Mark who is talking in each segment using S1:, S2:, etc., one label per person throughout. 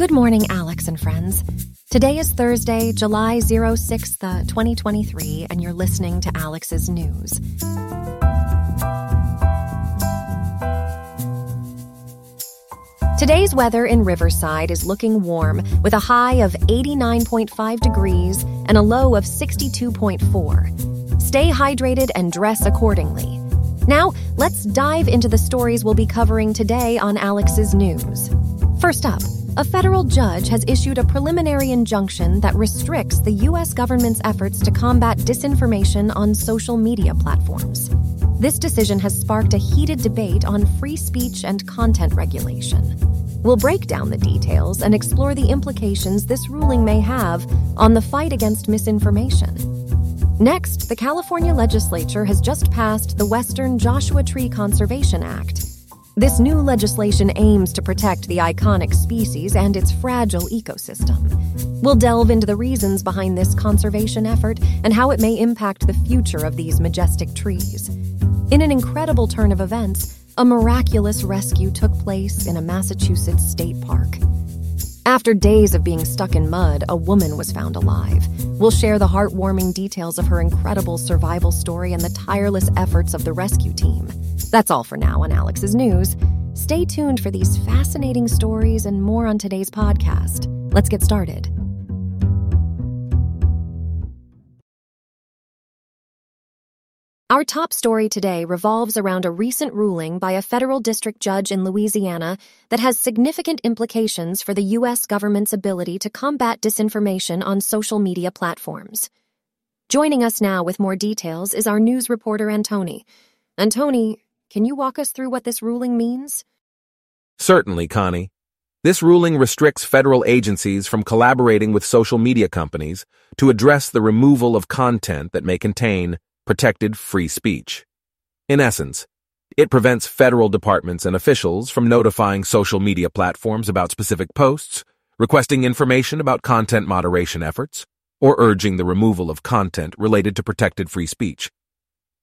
S1: Good morning, Alex and friends. Today is Thursday, July 06th, uh, 2023, and you're listening to Alex's News. Today's weather in Riverside is looking warm with a high of 89.5 degrees and a low of 62.4. Stay hydrated and dress accordingly. Now, let's dive into the stories we'll be covering today on Alex's News. First up, a federal judge has issued a preliminary injunction that restricts the U.S. government's efforts to combat disinformation on social media platforms. This decision has sparked a heated debate on free speech and content regulation. We'll break down the details and explore the implications this ruling may have on the fight against misinformation. Next, the California legislature has just passed the Western Joshua Tree Conservation Act. This new legislation aims to protect the iconic species and its fragile ecosystem. We'll delve into the reasons behind this conservation effort and how it may impact the future of these majestic trees. In an incredible turn of events, a miraculous rescue took place in a Massachusetts state park. After days of being stuck in mud, a woman was found alive. We'll share the heartwarming details of her incredible survival story and the tireless efforts of the rescue team. That's all for now on Alex's News. Stay tuned for these fascinating stories and more on today's podcast. Let's get started. Our top story today revolves around a recent ruling by a federal district judge in Louisiana that has significant implications for the U.S. government's ability to combat disinformation on social media platforms. Joining us now with more details is our news reporter, Antony. Antony, can you walk us through what this ruling means?
S2: Certainly, Connie. This ruling restricts federal agencies from collaborating with social media companies to address the removal of content that may contain protected free speech. In essence, it prevents federal departments and officials from notifying social media platforms about specific posts, requesting information about content moderation efforts, or urging the removal of content related to protected free speech.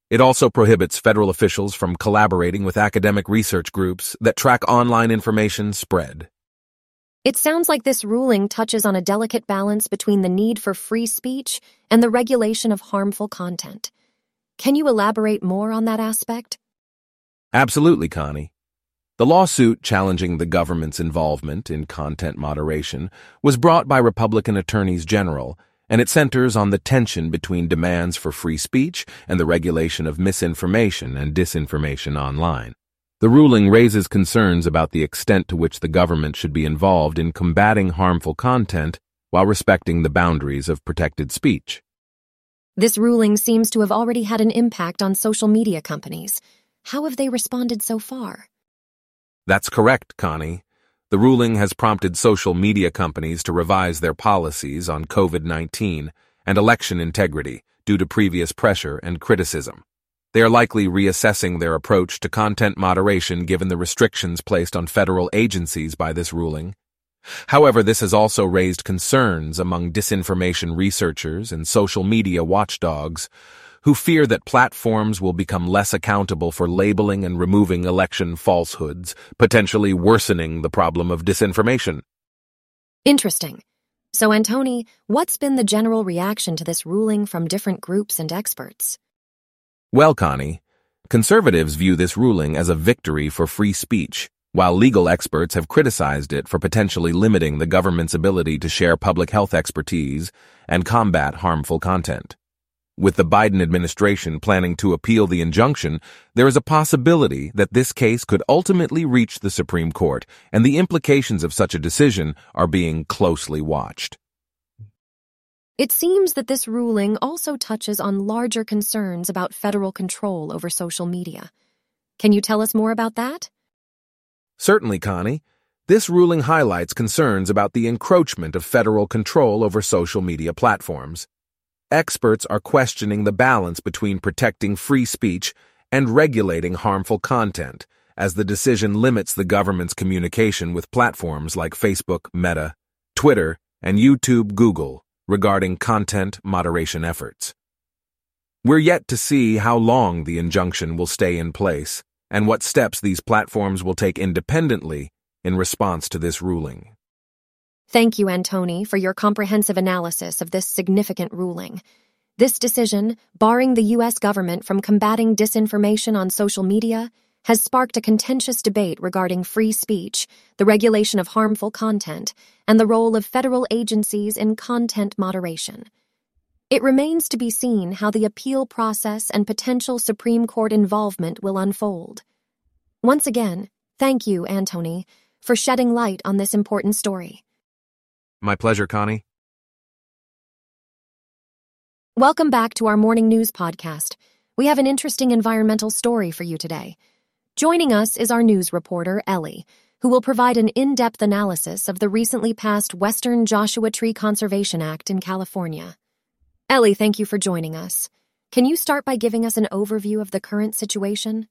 S2: It also prohibits federal officials from collaborating with academic research groups that track online information spread.
S1: It sounds like this ruling touches on a delicate balance between the need for free speech and the regulation of harmful content. Can you elaborate more on that aspect?
S2: Absolutely, Connie. The lawsuit challenging the government's involvement in content moderation was brought by Republican attorneys general, and it centers on the tension between demands for free speech and the regulation of misinformation and disinformation online. The ruling raises concerns about the extent to which the government should be involved in combating harmful content while respecting the boundaries of protected speech.
S1: This ruling seems to have already had an impact on social media companies. How have they responded so far?
S2: That's correct, Connie. The ruling has prompted social media companies to revise their policies on COVID 19 and election integrity due to previous pressure and criticism. They are likely reassessing their approach to content moderation given the restrictions placed on federal agencies by this ruling However, this has also raised concerns among disinformation researchers and social media watchdogs who fear that platforms will become less accountable for labeling and removing election falsehoods, potentially worsening the problem of disinformation.
S1: Interesting. So, Antony, what's been the general reaction to this ruling from different groups and experts?
S2: Well, Connie, conservatives view this ruling as a victory for free speech while legal experts have criticized it for potentially limiting the government's ability to share public health expertise and combat harmful content. With the Biden administration planning to appeal the injunction, there is a possibility that this case could ultimately reach the Supreme Court, and the implications of such a decision are being closely watched.
S1: It seems that this ruling also touches on larger concerns about federal control over social media. Can you tell us more about that?
S2: Certainly, Connie. This ruling highlights concerns about the encroachment of federal control over social media platforms. Experts are questioning the balance between protecting free speech and regulating harmful content, as the decision limits the government's communication with platforms like Facebook, Meta, Twitter, and YouTube Google regarding content moderation efforts. We're yet to see how long the injunction will stay in place and what steps these platforms will take independently in response to this ruling.
S1: Thank you, Antony, for your comprehensive analysis of this significant ruling. This decision, barring the U.S. government from combating disinformation on social media, has sparked a contentious debate regarding free speech, the regulation of harmful content, and the role of federal agencies in content moderation. It remains to be seen how the appeal process and potential Supreme Court involvement will unfold. Once again, thank you, Antony, for shedding light on this important story.
S2: My pleasure, Connie.
S1: Welcome back to our morning news podcast. We have an interesting environmental story for you today. Joining us is our news reporter, Ellie, who will provide an in depth analysis of the recently passed Western Joshua Tree Conservation Act in California. Ellie, thank you for joining us. Can you start by giving us an overview of the current situation?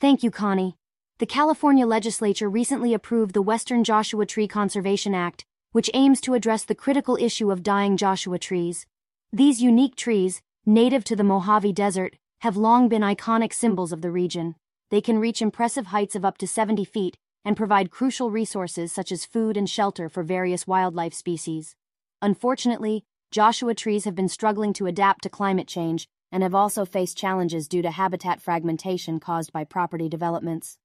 S3: Thank you, Connie. The California legislature recently approved the Western Joshua Tree Conservation Act, which aims to address the critical issue of dying Joshua trees. These unique trees, native to the Mojave Desert, have long been iconic symbols of the region. They can reach impressive heights of up to 70 feet and provide crucial resources such as food and shelter for various wildlife species. Unfortunately, Joshua trees have been struggling to adapt to climate change and have also faced challenges due to habitat fragmentation caused by property developments.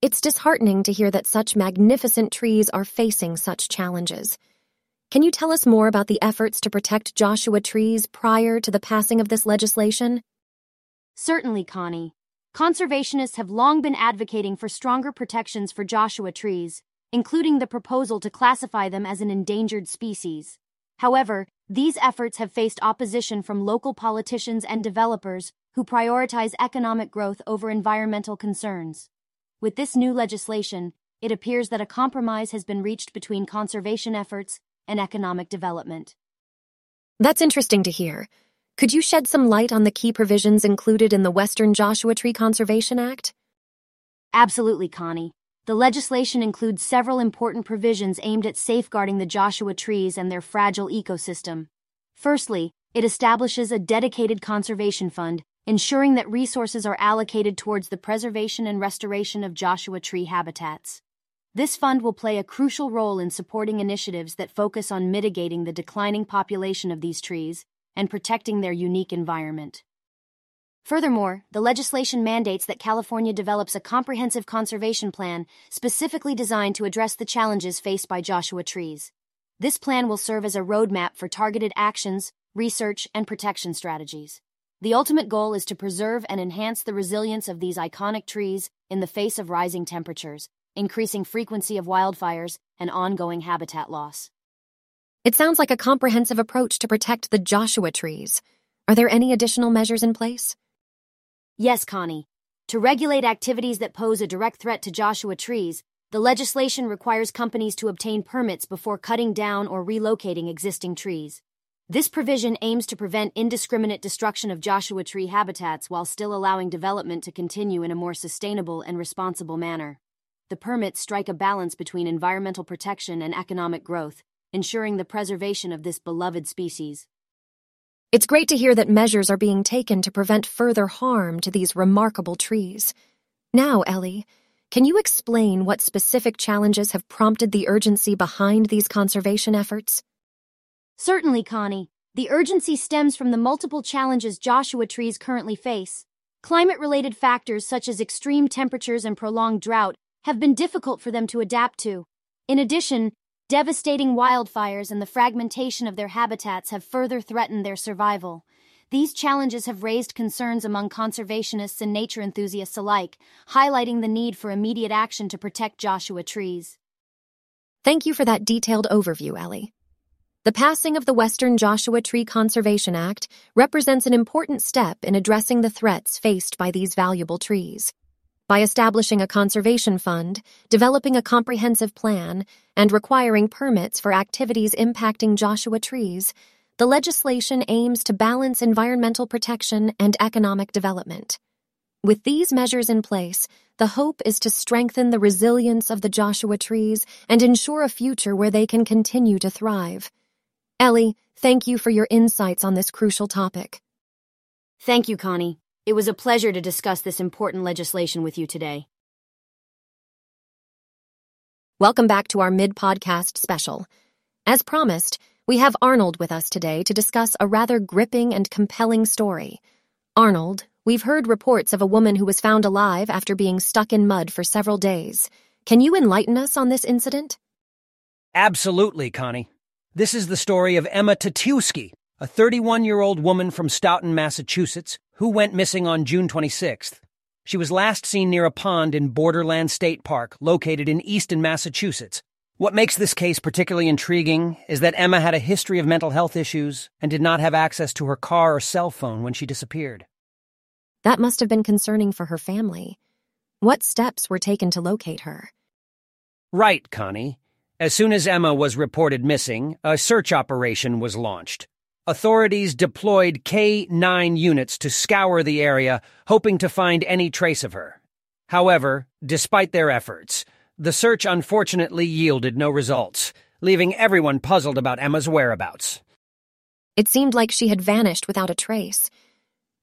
S1: It's disheartening to hear that such magnificent trees are facing such challenges. Can you tell us more about the efforts to protect Joshua trees prior to the passing of this legislation?
S3: Certainly, Connie. Conservationists have long been advocating for stronger protections for Joshua trees, including the proposal to classify them as an endangered species. However, these efforts have faced opposition from local politicians and developers who prioritize economic growth over environmental concerns. With this new legislation, it appears that a compromise has been reached between conservation efforts and economic development.
S1: That's interesting to hear. Could you shed some light on the key provisions included in the Western Joshua Tree Conservation Act?
S3: Absolutely, Connie. The legislation includes several important provisions aimed at safeguarding the Joshua trees and their fragile ecosystem. Firstly, it establishes a dedicated conservation fund, ensuring that resources are allocated towards the preservation and restoration of Joshua tree habitats. This fund will play a crucial role in supporting initiatives that focus on mitigating the declining population of these trees and protecting their unique environment. Furthermore, the legislation mandates that California develops a comprehensive conservation plan specifically designed to address the challenges faced by Joshua trees. This plan will serve as a roadmap for targeted actions, research, and protection strategies. The ultimate goal is to preserve and enhance the resilience of these iconic trees in the face of rising temperatures, increasing frequency of wildfires, and ongoing habitat loss.
S1: It sounds like a comprehensive approach to protect the Joshua trees. Are there any additional measures in place?
S3: Yes, Connie. To regulate activities that pose a direct threat to Joshua trees, the legislation requires companies to obtain permits before cutting down or relocating existing trees. This provision aims to prevent indiscriminate destruction of Joshua tree habitats while still allowing development to continue in a more sustainable and responsible manner the permits strike a balance between environmental protection and economic growth, ensuring the preservation of this beloved species.
S1: It's great to hear that measures are being taken to prevent further harm to these remarkable trees. Now, Ellie, can you explain what specific challenges have prompted the urgency behind these conservation efforts?
S3: Certainly, Connie. The urgency stems from the multiple challenges Joshua trees currently face. Climate related factors such as extreme temperatures and prolonged drought have been difficult for them to adapt to. In addition, devastating wildfires and the fragmentation of their habitats have further threatened their survival. These challenges have raised concerns among conservationists and nature enthusiasts alike, highlighting the need for immediate action to protect Joshua trees.
S1: Thank you for that detailed overview, Ellie. The passing of the Western Joshua Tree Conservation Act represents an important step in addressing the threats faced by these valuable trees by establishing a conservation fund, developing a comprehensive plan, and requiring permits for activities impacting Joshua trees, the legislation aims to balance environmental protection and economic development. With these measures in place, the hope is to strengthen the resilience of the Joshua trees and ensure a future where they can continue to thrive. Ellie, thank you for your insights on this crucial topic.
S3: Thank you, Connie. It was a pleasure to discuss this important legislation with you today.
S1: Welcome back to our mid podcast special. As promised, we have Arnold with us today to discuss a rather gripping and compelling story. Arnold, we've heard reports of a woman who was found alive after being stuck in mud for several days. Can you enlighten us on this incident?
S4: Absolutely, Connie. This is the story of Emma Tetewsky, a 31 year old woman from Stoughton, Massachusetts, who went missing on June 26th. She was last seen near a pond in Borderland State Park, located in Easton, Massachusetts. What makes this case particularly intriguing is that Emma had a history of mental health issues and did not have access to her car or cell phone when she disappeared.
S1: That must have been concerning for her family. What steps were taken to locate her?
S4: Right, Connie. As soon as Emma was reported missing, a search operation was launched. Authorities deployed K 9 units to scour the area, hoping to find any trace of her. However, despite their efforts, the search unfortunately yielded no results, leaving everyone puzzled about Emma's whereabouts.
S1: It seemed like she had vanished without a trace.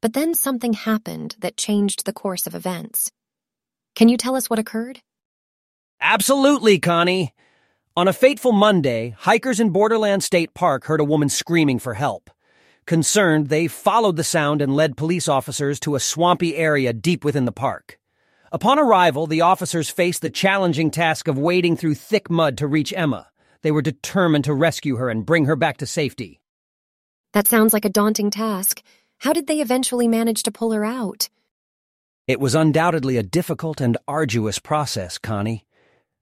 S1: But then something happened that changed the course of events. Can you tell us what occurred?
S4: Absolutely, Connie. On a fateful Monday, hikers in Borderland State Park heard a woman screaming for help. Concerned, they followed the sound and led police officers to a swampy area deep within the park. Upon arrival, the officers faced the challenging task of wading through thick mud to reach Emma. They were determined to rescue her and bring her back to safety.
S1: That sounds like a daunting task. How did they eventually manage to pull her out?
S4: It was undoubtedly a difficult and arduous process, Connie.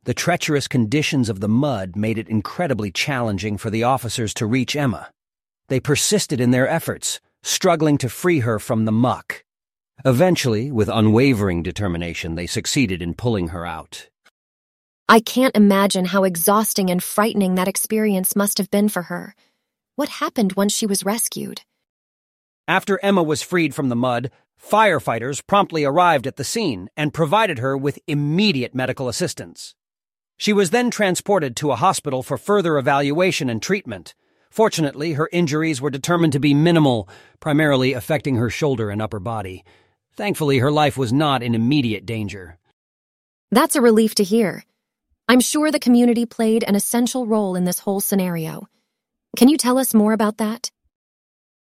S4: The treacherous conditions of the mud made it incredibly challenging for the officers to reach Emma. They persisted in their efforts, struggling to free her from the muck. Eventually, with unwavering determination, they succeeded in pulling her out.
S1: I can't imagine how exhausting and frightening that experience must have been for her. What happened once she was rescued?
S4: After Emma was freed from the mud, firefighters promptly arrived at the scene and provided her with immediate medical assistance. She was then transported to a hospital for further evaluation and treatment. Fortunately, her injuries were determined to be minimal, primarily affecting her shoulder and upper body. Thankfully, her life was not in immediate danger.
S1: That's a relief to hear. I'm sure the community played an essential role in this whole scenario. Can you tell us more about that?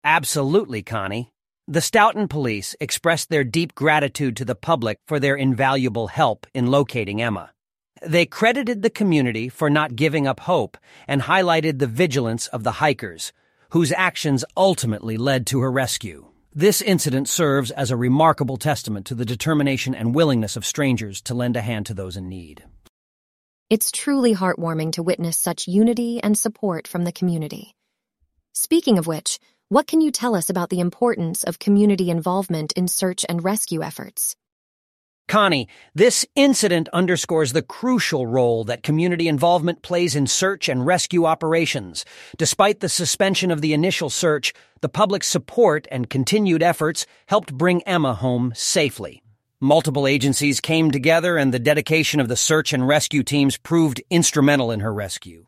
S4: Absolutely, Connie. The Stoughton police expressed their deep gratitude to the public for their invaluable help in locating Emma. They credited the community for not giving up hope and highlighted the vigilance of the hikers, whose actions ultimately led to her rescue. This incident serves as a remarkable testament to the determination and willingness of strangers to lend a hand to those in need.
S1: It's truly heartwarming to witness such unity and support from the community. Speaking of which, what can you tell us about the importance of community involvement in search and rescue efforts?
S4: Connie, this incident underscores the crucial role that community involvement plays in search and rescue operations. Despite the suspension of the initial search, the public's support and continued efforts helped bring Emma home safely. Multiple agencies came together and the dedication of the search and rescue teams proved instrumental in her rescue.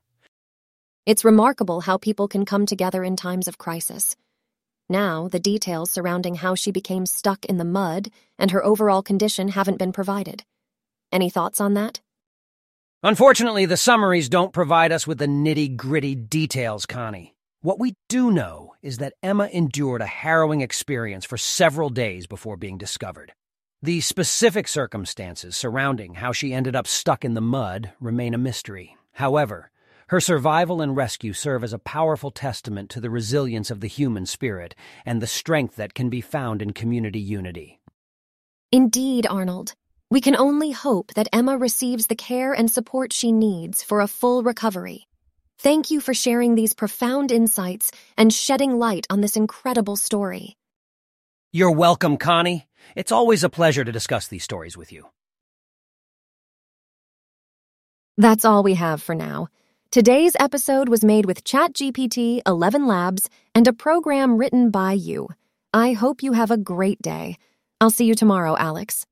S1: It's remarkable how people can come together in times of crisis. Now, the details surrounding how she became stuck in the mud and her overall condition haven't been provided. Any thoughts on that?
S4: Unfortunately, the summaries don't provide us with the nitty gritty details, Connie. What we do know is that Emma endured a harrowing experience for several days before being discovered. The specific circumstances surrounding how she ended up stuck in the mud remain a mystery. However, her survival and rescue serve as a powerful testament to the resilience of the human spirit and the strength that can be found in community unity.
S1: Indeed, Arnold. We can only hope that Emma receives the care and support she needs for a full recovery. Thank you for sharing these profound insights and shedding light on this incredible story.
S4: You're welcome, Connie. It's always a pleasure to discuss these stories with you.
S1: That's all we have for now. Today's episode was made with ChatGPT ElevenLabs and a program written by you. I hope you have a great day. I'll see you tomorrow, Alex.